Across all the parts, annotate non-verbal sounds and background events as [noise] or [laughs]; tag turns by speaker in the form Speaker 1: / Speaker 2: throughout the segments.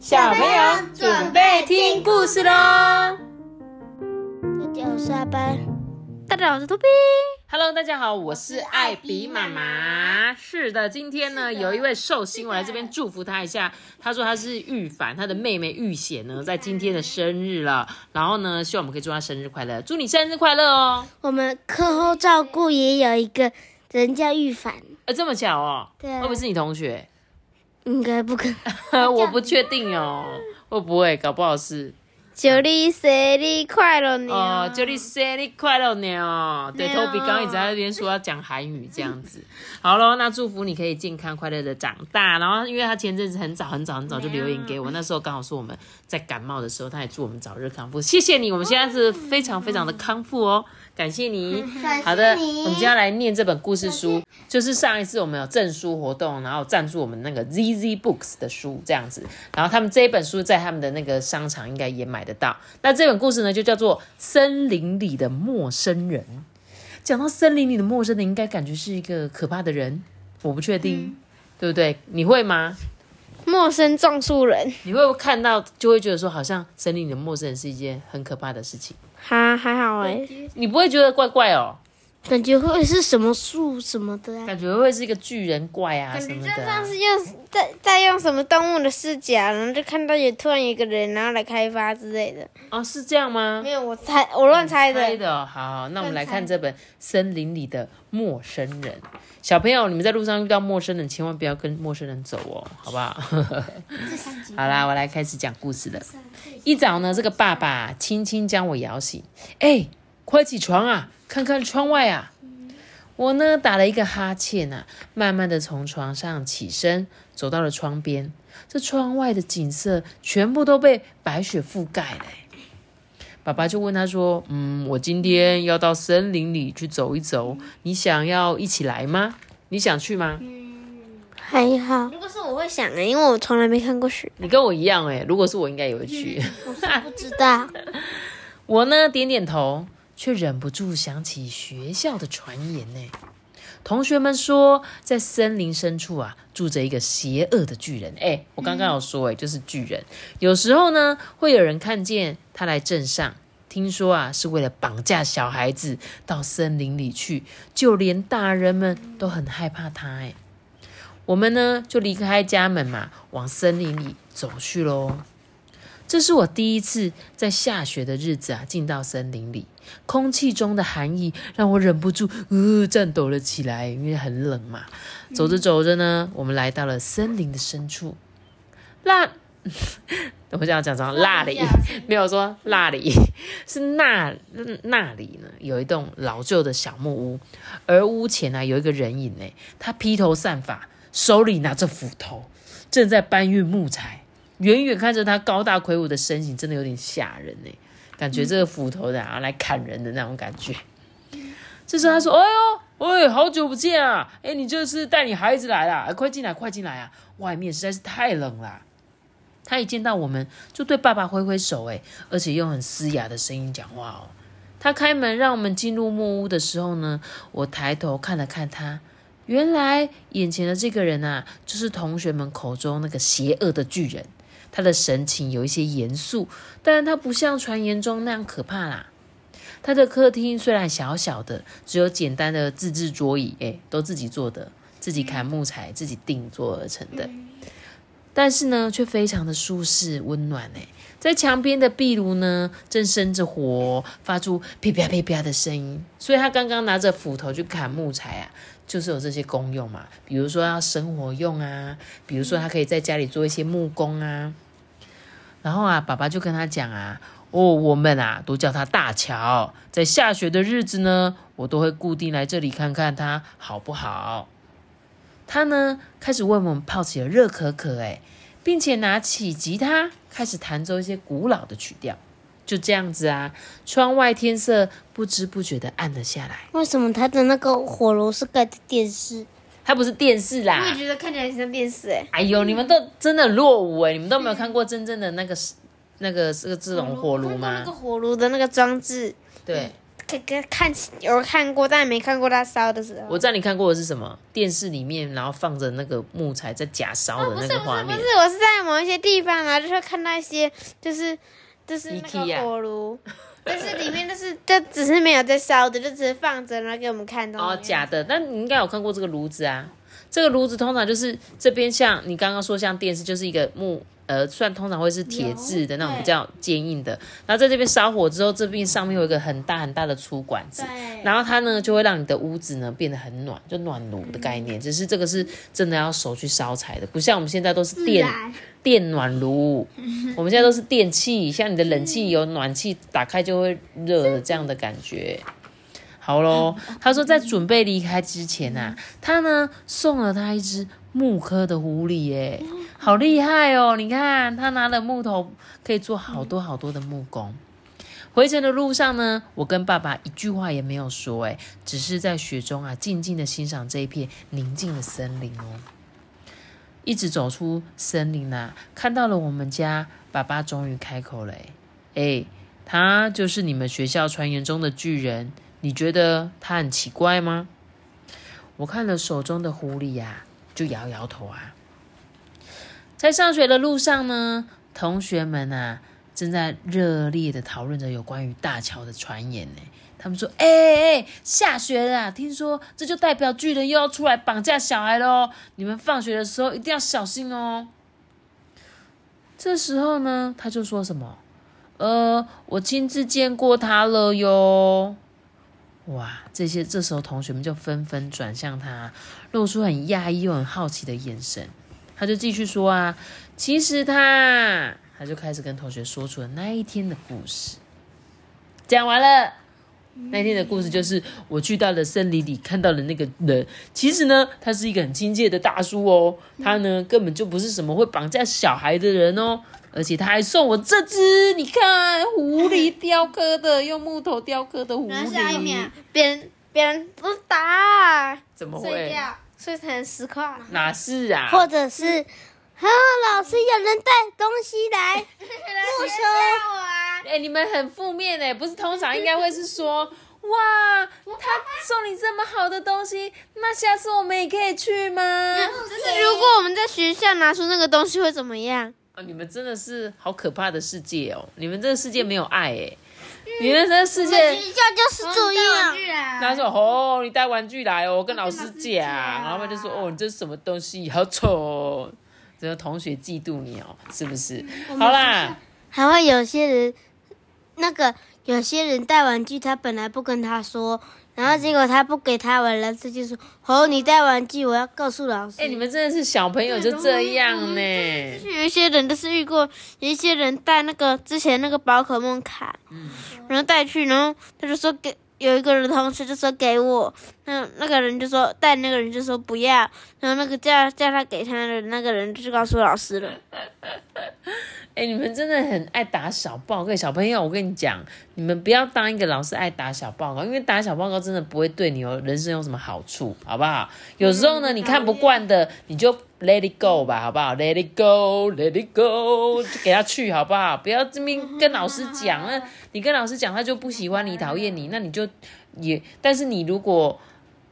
Speaker 1: 小朋友准备听故事喽！
Speaker 2: 大家好，我是阿班。大家好，我是托比。
Speaker 1: Hello，大家好，我是艾比妈妈。是的，今天呢，有一位寿星，我来这边祝福他一下。他说他是玉凡，他的妹妹玉贤呢，在今天的生日了。然后呢，希望我们可以祝他生日快乐，祝你生日快乐哦！
Speaker 2: 我们课后照顾也有一个人叫玉凡，
Speaker 1: 哎，这么巧哦？
Speaker 2: 对啊
Speaker 1: 会不会是你同学？
Speaker 2: 应该不可能。[laughs]
Speaker 1: 我不确定哦，会不会？搞不好是。
Speaker 2: 祝你生日快乐呢！
Speaker 1: 哦，祝你生日快乐呢！对
Speaker 2: 对
Speaker 1: ，Toby
Speaker 2: 哦
Speaker 1: 刚刚一直在那边说要讲韩语这样子。好喽，那祝福你可以健康快乐的长大。然后，因为他前阵子很早很早很早就留言给我，那时候刚好是我们在感冒的时候，他也祝我们早日康复。谢谢你，我们现在是非常非常的康复哦，感谢你。好的，我们接下来念这本故事书，就是上一次我们有证书活动，然后赞助我们那个 ZZ Books 的书这样子，然后他们这一本书在他们的那个商场应该也买得到。那这本故事呢，就叫做《森林里的陌生人》。讲到森林里的陌生人，应该感觉是一个可怕的人，我不确定，对不对？你会吗？
Speaker 2: 陌生撞树人，
Speaker 1: 你会不会看到就会觉得说，好像森林里的陌生人是一件很可怕的事情？
Speaker 2: 哈还好哎，
Speaker 1: 你不会觉得怪怪哦？
Speaker 2: 感觉会是什么树什么的啊？
Speaker 1: 感觉会是一个巨人怪啊什么的、啊
Speaker 2: 像。是用在在用什么动物的视角，然后就看到有突然有一个人，然后来开发之类的。
Speaker 1: 哦，是这样吗？
Speaker 2: 没有，我猜我乱猜的。
Speaker 1: 猜的哦，好好，那我们来看这本《森林里的陌生人》。小朋友，你们在路上遇到陌生人，千万不要跟陌生人走哦，好不好？好啦，我来开始讲故事了。一早呢，这个爸爸轻轻将我摇醒，哎，快起床啊，看看窗外啊。我呢打了一个哈欠啊，慢慢的从床上起身，走到了窗边。这窗外的景色全部都被白雪覆盖了欸。爸爸就问他说：“嗯，我今天要到森林里去走一走，你想要一起来吗？你想去吗？
Speaker 2: 嗯还好，如果是我会想哎，因为我从来没看过雪，
Speaker 1: 你跟我一样哎，如果是我，应该也会去。
Speaker 2: 我是不知道。[laughs]
Speaker 1: 我呢点点头，却忍不住想起学校的传言呢。同学们说，在森林深处啊，住着一个邪恶的巨人。哎，我刚刚有说，哎，就是巨人。有时候呢，会有人看见他来镇上，听说啊，是为了绑架小孩子到森林里去，就连大人们都很害怕他。哎，我们呢就离开家门嘛，往森林里走去喽。这是我第一次在下雪的日子啊，进到森林里，空气中的寒意让我忍不住呃颤抖了起来，因为很冷嘛。走着走着呢，我们来到了森林的深处。那 [laughs] 我这样讲成那里，[laughs] 没有说那里，是那那里呢，有一栋老旧的小木屋，而屋前呢有一个人影呢，他披头散发，手里拿着斧头，正在搬运木材。远远看着他高大魁梧的身形，真的有点吓人呢，感觉这个斧头的啊来砍人的那种感觉。这时候他说：“哎呦，喂，好久不见啊！哎，你这是带你孩子来啦？快进来，快进来啊！外面实在是太冷了。”他一见到我们，就对爸爸挥挥手，哎，而且用很嘶哑的声音讲话哦。他开门让我们进入木屋的时候呢，我抬头看了看他，原来眼前的这个人啊，就是同学们口中那个邪恶的巨人。他的神情有一些严肃，但他不像传言中那样可怕啦。他的客厅虽然小小的，只有简单的自制桌椅，诶，都自己做的，自己砍木材，自己定做而成的。但是呢，却非常的舒适温暖诶。在墙边的壁炉呢，正生着火，发出噼啪噼啪的声音。所以他刚刚拿着斧头去砍木材啊，就是有这些功用嘛。比如说要生活用啊，比如说他可以在家里做一些木工啊。然后啊，爸爸就跟他讲啊，哦，我们啊都叫他大乔，在下雪的日子呢，我都会固定来这里看看他好不好。他呢开始为我们泡起了热可可，哎，并且拿起吉他开始弹奏一些古老的曲调。就这样子啊，窗外天色不知不觉的暗了下来。
Speaker 2: 为什么他的那个火炉是盖的电视？
Speaker 1: 它不是电视啦，
Speaker 2: 我也觉得看起来很像电视哎。
Speaker 1: 哎呦，你们都真的落伍哎！你们都没有看过真正的那个那个这个这种火炉吗
Speaker 2: 那个？火炉的那个装置，
Speaker 1: 对，
Speaker 2: 看看看有看过，但没看过它烧的时候。
Speaker 1: 我知道你看过的是什么？电视里面然后放着那个木材在假烧的那个画面
Speaker 2: 不是，。我是在某一些地方啊，就是看到一些，就是就是那个火炉，但是里面就是就只是没有在烧的，就只是放着，然后给我们看到。
Speaker 1: 哦，假的，那你应该有看过这个炉子啊。这个炉子通常就是这边像你刚刚说像电视，就是一个木呃，算通常会是铁质的那种
Speaker 2: 对
Speaker 1: 比较坚硬的。然后在这边烧火之后，这边上面有一个很大很大的粗管子，然后它呢就会让你的屋子呢变得很暖，就暖炉的概念。只是这个是真的要手去烧柴的，不像我们现在都是电电暖炉，我们现在都是电器，像你的冷气有暖气打开就会热的这样的感觉。好喽，他说在准备离开之前啊，他呢送了他一只木刻的狐狸，耶，好厉害哦！你看他拿了木头，可以做好多好多的木工。回程的路上呢，我跟爸爸一句话也没有说，哎，只是在雪中啊，静静的欣赏这一片宁静的森林哦。一直走出森林啊，看到了我们家，爸爸终于开口了，哎，他就是你们学校传言中的巨人，你觉得他很奇怪吗？我看了手中的狐狸呀、就摇摇头啊。在上学的路上呢，同学们啊正在热烈的讨论着有关于大乔的传言呢。他们说：“哎、哎、哎下雪了啊，听说这就代表巨人又要出来绑架小孩喽！你们放学的时候一定要小心哦。”这时候呢，他就说什么：“呃，我亲自见过他了哟。”哇，这些这时候同学们就纷纷转向他，露出很讶异又很好奇的眼神。他就继续说啊，其实他，他就开始跟同学说出了那一天的故事。讲完了，那天的故事就是我去到了森林里看到了那个人，其实呢，他是一个很亲切的大叔哦，他呢根本就不是什么会绑架小孩的人哦。而且他还送我这只，你看狐狸 [laughs] 雕刻的，用木头雕刻的狐
Speaker 2: 然后下一秒
Speaker 1: 狸，
Speaker 2: 别人别人不打，
Speaker 1: 怎么会？
Speaker 2: 碎成十块。
Speaker 1: 哪是啊？
Speaker 3: 或者是，啊，老师有人带东西来，[laughs]
Speaker 2: 没收啊！
Speaker 1: 哎、你们很负面哎，不是通常应该会是说，哇，他送你这么好的东西，那下次我们也可以去吗？
Speaker 2: 就是如果我们在学校拿出那个东西会怎么样？
Speaker 1: 啊，你们真的是好可怕的世界哦！你们这个世界没有爱哎，你们这个世界。
Speaker 3: 学校就是这样。
Speaker 1: 他说：“哦，你带玩具来哦，我跟老师讲。”然后他们就说：“哦，你这是什么东西？好丑哦！”这个同学嫉妒你哦，是不是？好啦，
Speaker 3: 还会有些人，那个有些人带玩具，他本来不跟他说，然后结果他不给他玩了，他就说：“哦，你带玩具，我要告诉老师。
Speaker 1: 哎、你们真的是小朋友就这样呢。
Speaker 2: 有一些人都是遇过，有一些人带那个之前那个宝可梦卡，然后带去，然后他就说给有一个人同学就说给我，那那个人就说带那个人就说不要，然后那个叫叫他给他的那个人就告诉老师了。[laughs]
Speaker 1: 哎、你们真的很爱打小报告，小朋友，我跟你讲，你们不要当一个老师爱打小报告，因为打小报告真的不会对你有人生有什么好处，好不好？有时候呢，你看不惯的，你就 let it go 吧，好不好？let it go，let it go，就给他去，好不好？不要这边跟老师讲，那你跟老师讲，他就不喜欢你，讨厌你，那你就也，但是你如果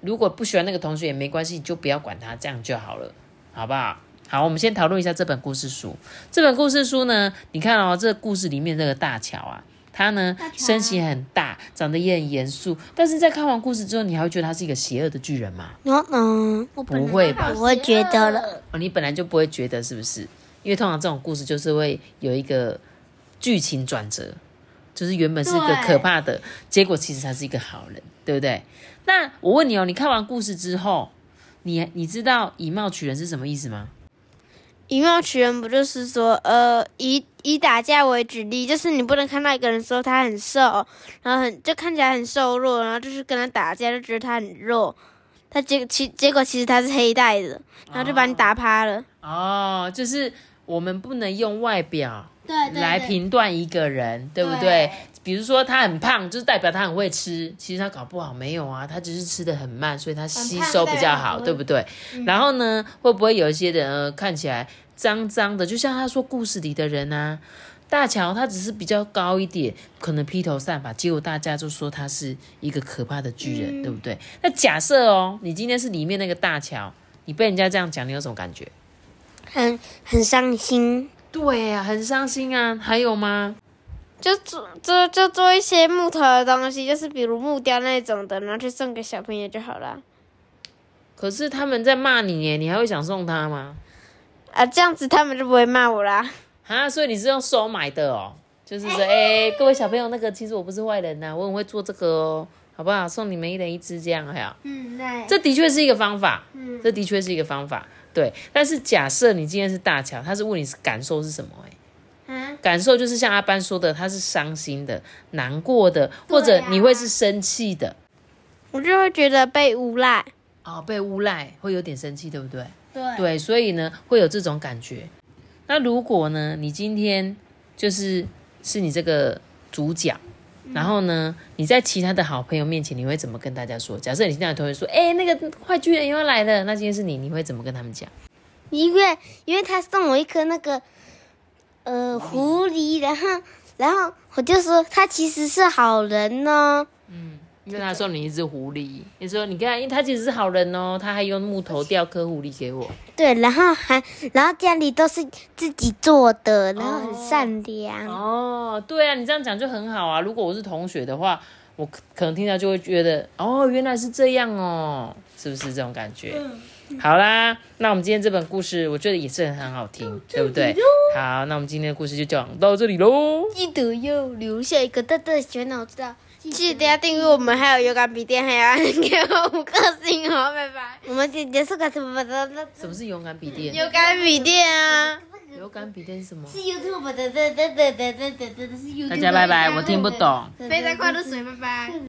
Speaker 1: 如果不喜欢那个同学也没关系，就不要管他，这样就好了，好不好？好，我们先讨论一下这本故事书。这本故事书呢，你看哦，这故事里面这个大乔啊，他呢身形很大，长得也很严肃，但是在看完故事之后，你还会觉得他是一个邪恶的巨人吗？
Speaker 3: 嗯嗯，
Speaker 1: 不会吧？
Speaker 3: 我会觉得了。
Speaker 1: 哦，你本来就不会觉得是不是？因为通常这种故事就是会有一个剧情转折，就是原本是一个可怕的，结果其实他是一个好人，对不对？那我问你哦，你看完故事之后，你你知道以貌取人是什么意思吗？
Speaker 2: 以貌取人不就是说，呃，以以打架为举例，就是你不能看到一个人说他很瘦，然后很就看起来很瘦弱，然后就是跟他打架就觉得他很弱，他结其结果其实他是黑带的，然后就把你打趴了。
Speaker 1: 哦，就是我们不能用外表
Speaker 3: 对
Speaker 1: 来评断一个人，对不对？比如说他很胖，就是代表他很会吃，其实他搞不好没有啊，他只是吃的很慢，所以他吸收比较好，对不对？然后呢，会不会有一些人、呃、看起来脏脏的，就像他说故事里的人啊，大乔他只是比较高一点，可能披头散发，结果大家就说他是一个可怕的巨人，对不对？那假设哦，你今天是里面那个大乔，你被人家这样讲，你有什么感觉？
Speaker 3: 很很伤心。
Speaker 1: 对呀、很伤心啊。还有吗？
Speaker 2: 就做做就做一些木头的东西，就是比如木雕那种的，然后去送给小朋友就好了。
Speaker 1: 可是他们在骂你耶，你还会想送他吗？
Speaker 2: 啊，这样子他们就不会骂我啦。
Speaker 1: 啊，所以你是用收买的哦，就是说，哎、各位小朋友，那个其实我不是坏人呐、我很会做这个哦，好不好？送你们一人一只这样，还好。
Speaker 3: 嗯，对。
Speaker 1: 这的确是一个方法，嗯这的确是一个方法，对。但是假设你今天是大乔，他是问你是感受是什么、欸？
Speaker 3: 啊，
Speaker 1: 感受就是像阿班说的，他是伤心的、难过的，或者你会是生气的，
Speaker 2: 我就会觉得被诬赖。
Speaker 1: 哦，被诬赖会有点生气，对不对？
Speaker 3: 对
Speaker 1: 对，所以呢会有这种感觉。那如果呢，你今天就是是你这个主角，然后呢你在其他的好朋友面前，你会怎么跟大家说？假设你现在同学说，哎、那个坏巨人又要来了，那今天是你，你会怎么跟他们讲？
Speaker 3: 因为因为他送我一颗那个呃狐狸，然后然后我就说他其实是好人哦。
Speaker 1: 因为他说你一只狐狸，你说你看，因为他其实是好人哦，他还用木头雕颗狐狸给我。
Speaker 3: 对，然后还然后家里都是自己做的，然后很善良。
Speaker 1: 哦，对啊，你这样讲就很好啊。如果我是同学的话，我可可能听到就会觉得，哦，原来是这样哦，是不是这种感觉？好啦，那我们今天这本故事，我觉得也是很好听，对不对？好，那我们今天的故事就讲到这里喽。
Speaker 3: 记得要留下一个大大的小脑知道。
Speaker 2: 记得要订阅我们，还有有感笔电，还要按给我五颗星哦，拜拜。
Speaker 3: 我们今天是个什么的？
Speaker 1: 什么是勇敢笔电？
Speaker 2: 勇敢笔电啊。
Speaker 1: 勇敢笔电是什么？
Speaker 3: 是 YouTube 的，对对对对对对对，是 YouTube。
Speaker 1: 大家拜拜，我听不懂。
Speaker 2: 非常快乐水，拜拜。